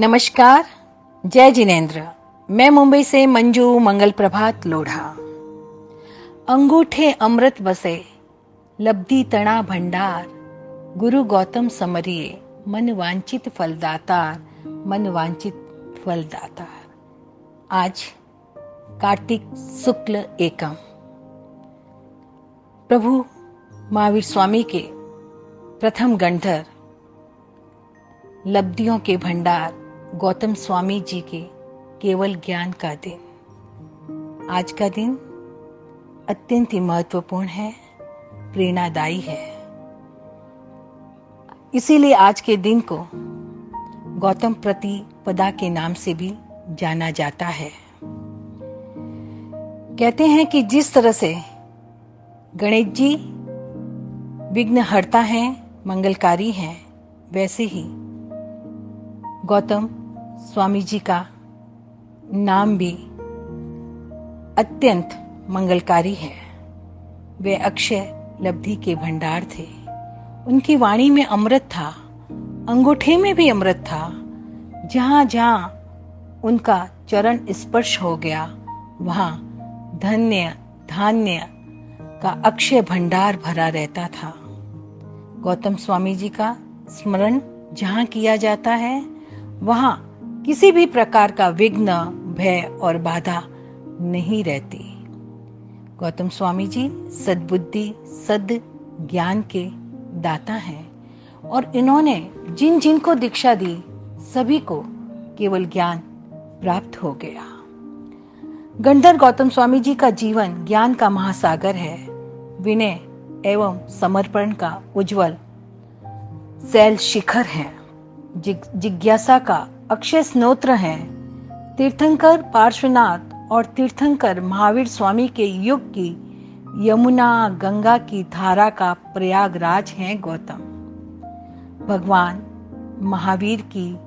नमस्कार, जय जिनेन्द्र। मैं मुंबई से मंजू, मंगल प्रभात, लोढ़ा। अंगूठे अमृत बसे, लब्धि तना भंडार। गुरु गौतम समरिए, मन वांचित फलदातार, मन वांछित फलदातार। आज कार्तिक शुक्ल एकम। प्रभु महावीर स्वामी के प्रथम गंधर लब्धियों के भंडार गौतम स्वामी जी के केवल ज्ञान का दिन। आज का दिन अत्यंत ही महत्वपूर्ण है, प्रेरणादायी है। इसीलिए आज के दिन को गौतम प्रतिपदा के नाम से भी जाना जाता है। कहते हैं कि जिस तरह से गणेश जी विघ्न हरता है, मंगलकारी हैं, वैसे ही गौतम स्वामी जी का नाम भी अत्यंत मंगलकारी है। वे अक्षय लब्धि के भंडार थे। उनकी वाणी में अमृत था, अंगूठे में भी अमृत था। जहाँ जहाँ उनका चरण स्पर्श हो गया, वहाँ धन्य, धान्य का अक्षय भंडार भरा रहता था। गौतम स्वामी जी का स्मरण जहाँ किया जाता है, वहाँ किसी भी प्रकार का विघ्न, भय और बाधा नहीं रहती। गौतम स्वामी जी सद्बुद्धि, सद ज्ञान के दाता हैं और इन्होंने जिन जिन को दीक्षा दी, सभी को केवल ज्ञान प्राप्त हो गया। गंधर गौतम स्वामी जी का जीवन ज्ञान का महासागर है। विनय एवं समर्पण का उज्जवल शिखर है। जिज्ञासा का अक्षय स्नोत्र है। तीर्थंकर पार्श्वनाथ और तीर्थंकर महावीर स्वामी के युग की यमुना, गंगा की धारा का प्रयागराज है गौतम। भगवान महावीर की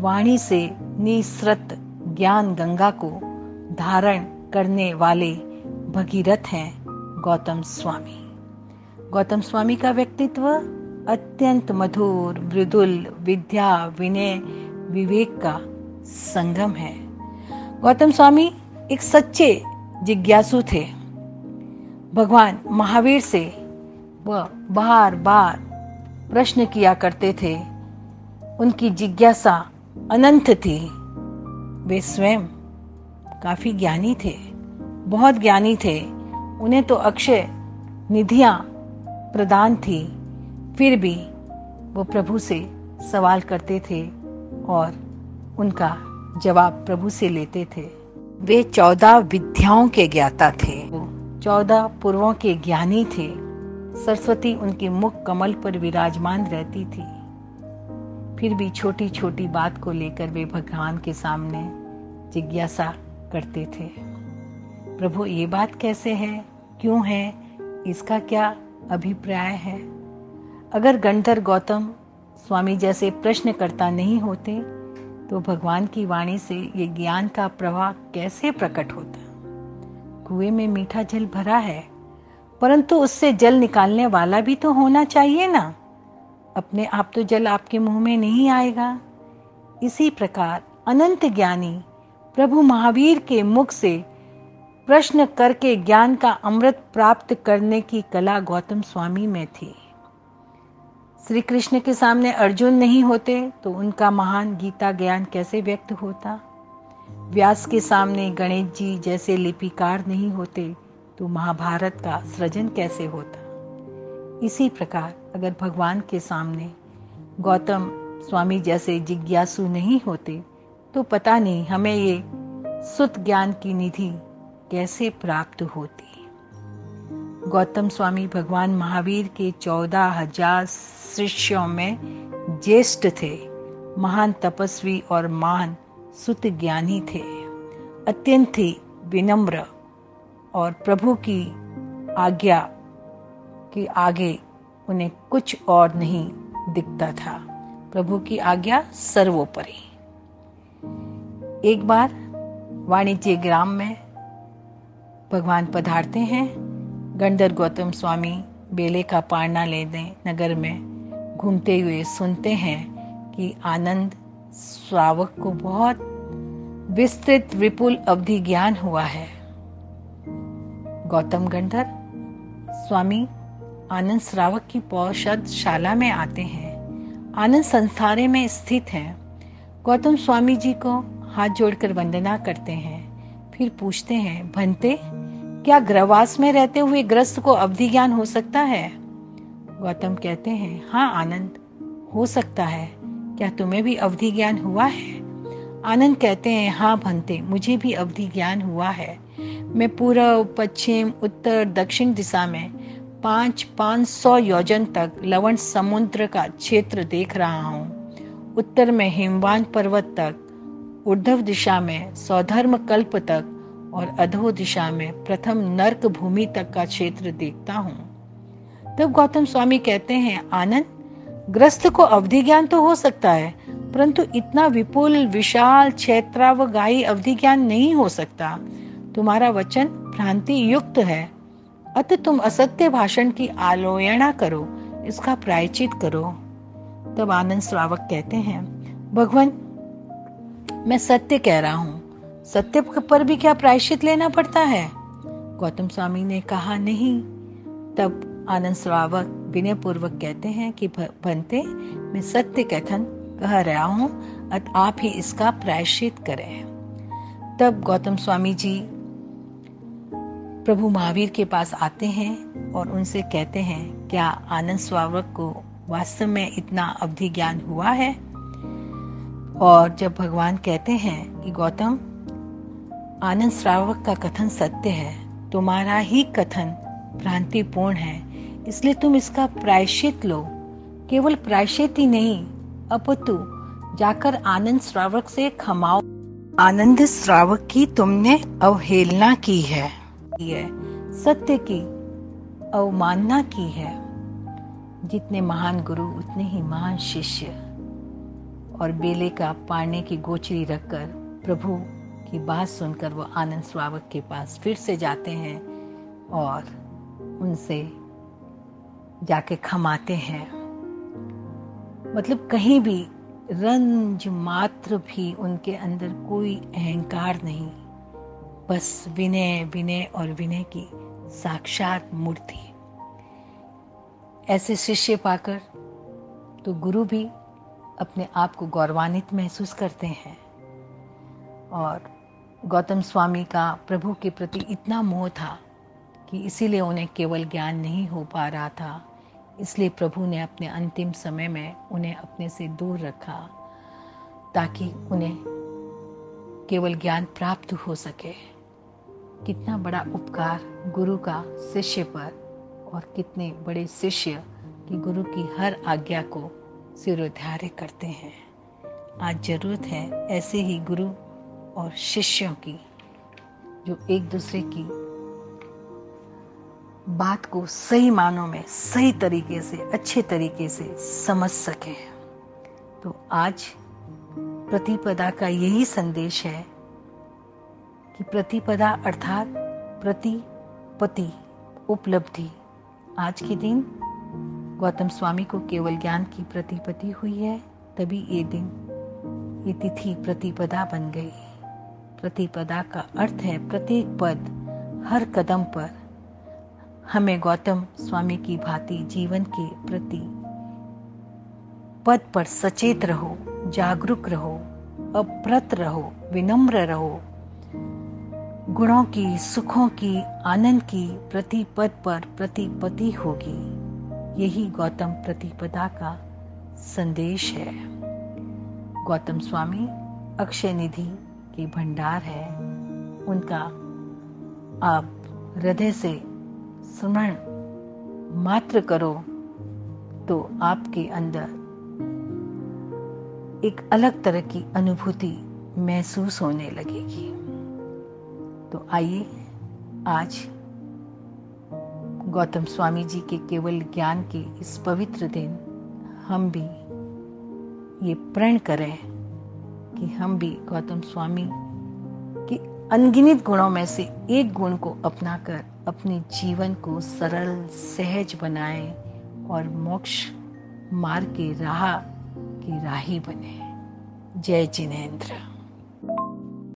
वाणी से निसृत ज्ञान गंगा को धारण करने वाले भगीरथ हैं गौतम स्वामी। गौतम स्वामी का व्यक्तित्व अत्यंत मधुर, मृदुल, विद्या, विनय विवेक का संगम है। गौतम स्वामी एक सच्चे जिज्ञासु थे। भगवान महावीर से वह बार बार प्रश्न किया करते थे। उनकी जिज्ञासा अनंत थी। वे स्वयं काफ़ी ज्ञानी थे, बहुत ज्ञानी थे। उन्हें तो अक्षय निधियाँ प्रदान थी, फिर भी वो प्रभु से सवाल करते थे। और उनका जवाब प्रभु से लेते थे। वे चौदह विद्याओं के ज्ञाता थे। चौदह पूर्वों के ज्ञानी थे। सरस्वती उनके मुख कमल पर विराजमान रहती थी। फिर भी छोटी छोटी बात को लेकर वे भगवान के सामने जिज्ञासा करते थे। प्रभु, ये बात कैसे है? क्यों है? इसका क्या अभिप्राय है? अगर गणधर गौतम स्वामी जैसे प्रश्नकर्ता नहीं होते तो भगवान की वाणी से ये ज्ञान का प्रवाह कैसे प्रकट होता? कुएँ में मीठा जल भरा है, परंतु उससे जल निकालने वाला भी तो होना चाहिए ना। अपने आप तो जल आपके मुँह में नहीं आएगा। इसी प्रकार अनंत ज्ञानी प्रभु महावीर के मुख से प्रश्न करके ज्ञान का अमृत प्राप्त करने की कला गौतम स्वामी में थी। श्री कृष्ण के सामने अर्जुन नहीं होते तो उनका महान गीता ज्ञान कैसे व्यक्त होता? व्यास के सामने गणेश जी जैसे लिपिकार नहीं होते तो महाभारत का सृजन कैसे होता? इसी प्रकार, अगर भगवान के सामने गौतम स्वामी जैसे जिज्ञासु नहीं होते तो पता नहीं हमें ये सुत ज्ञान की निधि कैसे प्राप्त होती। गौतम स्वामी भगवान महावीर के चौदह हज़ार शिष्यों में ज्येष्ठ थे, महान तपस्वी और महान सुत ज्ञानी थे। अत्यंत ही विनम्र और प्रभु की आज्ञा के आगे उन्हें कुछ और नहीं दिखता था। प्रभु की आज्ञा सर्वोपरि। एक बार वाणिज्य ग्राम में भगवान पधारते हैं। गंडर गौतम स्वामी बेले का पारना लेने नगर में। घूमते हुए सुनते हैं कि आनंद श्रावक को बहुत विस्तृत, विपुल अवधि ज्ञान हुआ है। गौतम गंधर स्वामी, आनंद श्रावक की पौषद शाला में आते हैं। आनंद संस्थाने में स्थित है। गौतम स्वामी जी को हाथ जोड़कर वंदना करते हैं। फिर पूछते हैं, भंते क्या ग्रहवास में रहते हुए ग्रस्त को अवधि ज्ञान हो सकता है? गौतम कहते हैं हाँ आनंद, हो सकता है। क्या तुम्हें भी अवधि ज्ञान हुआ है? आनंद कहते हैं हाँ भंते, मुझे भी अवधि ज्ञान हुआ है। मैं पूर्व, पश्चिम, उत्तर, दक्षिण दिशा में पाँच पाँच सौ योजन तक लवण समुद्र का क्षेत्र देख रहा हूँ। उत्तर में हिमवान पर्वत तक ऊर्धव दिशा में सौधर्म कल्प तक और अधो दिशा में प्रथम नर्क भूमि तक का क्षेत्र देखता हूँ। तब गौतम स्वामी कहते हैं, आनंद, ग्रस्त को अवधि ज्ञान तो हो सकता है, परंतु इतना विपुल, विशाल, क्षेत्रावगाही अवधि ज्ञान नहीं हो सकता। तुम्हारा वचन भ्रांति युक्त है। अत तुम असत्य भाषण की आलोयना करो, इसका प्रायचित करो। तब आनंद श्रावक कहते हैं, भगवान, मैं सत्य कह रहा हूँ। सत्य पर भी क्या प्रायश्चित लेना पड़ता है? गौतम स्वामी ने कहा, नहीं। तब आनंद श्रावक विनय पूर्वक कहते हैं कि बनते मैं सत्य कथन कह रहा हूँ, अत आप ही इसका प्रायश्चित करें। तब गौतम स्वामी जी प्रभु महावीर के पास आते हैं और उनसे कहते हैं, क्या आनंद स्वावक को वास्तव में इतना अवधि ज्ञान हुआ है? और जब भगवान कहते हैं कि, गौतम आनंद श्रावक का कथन सत्य है। तुम्हारा ही कथन भ्रांतिपूर्ण है। इसलिए तुम इसका प्रायश्चित लो। केवल प्रायश्चित ही नहीं, अपितु जाकर आनंद श्रावक से खमाओ। आनंद श्रावक की तुमने अवहेलना की है। की है सत्य की अवमानना की है। जितने महान गुरु, उतने ही महान शिष्य। और बेले का पाने की गोचरी रखकर प्रभु की बात सुनकर वो आनंद स्वावक के पास फिर से जाते हैं और उनसे जाके खमाते हैं। मतलब कहीं भी रंज मात्र भी उनके अंदर कोई अहंकार नहीं, बस विनय विनय और विनय की साक्षात मूर्ति। ऐसे शिष्य पाकर तो गुरु भी अपने आप को गौरवान्वित महसूस करते हैं और गौतम स्वामी का प्रभु के प्रति इतना मोह था कि इसीलिए उन्हें केवल ज्ञान नहीं हो पा रहा था। इसलिए प्रभु ने अपने अंतिम समय में उन्हें अपने से दूर रखा ताकि उन्हें केवल ज्ञान प्राप्त हो सके। कितना बड़ा उपकार गुरु का शिष्य पर और कितने बड़े शिष्य की गुरु की हर आज्ञा को सिरोधार्य करते हैं। आज ज़रूरत है ऐसे ही गुरु और शिष्यों की, जो एक दूसरे की बात को सही मानों में, सही तरीके से, अच्छे तरीके से समझ सके। तो आज प्रतिपदा का यही संदेश है कि प्रतिपदा अर्थात प्रतिपति उपलब्धि। आज के दिन गौतम स्वामी को केवल ज्ञान की प्रतिपति हुई है, तभी ये दिन, ये तिथि प्रतिपदा बन गई। प्रतिपदा का अर्थ है प्रत्येक पद, हर कदम पर। हमें गौतम स्वामी की भांति जीवन के प्रति पद पर सचेत रहो, जागरूक रहो, अप्रत रहो, विनम्र रहो। गुणों की, सुखों की, आनंद की प्रति पद पर प्रतिपति होगी। यही गौतम प्रतिपदा का संदेश है। गौतम स्वामी, अक्षय निधि। के भंडार है, उनका आप हृदय से स्मरण मात्र करो तो आपके अंदर एक अलग तरह की अनुभूति महसूस होने लगेगी। तो आइए, आज गौतम स्वामी जी के केवल ज्ञान के इस पवित्र दिन हम भी ये प्रण करें। कि हम भी गौतम स्वामी के अनगिनित गुणों में से एक गुण को अपनाकर अपने जीवन को सरल, सहज बनाएँ और मोक्ष मार्ग के राह की राही बने। जय जिनेन्द्र।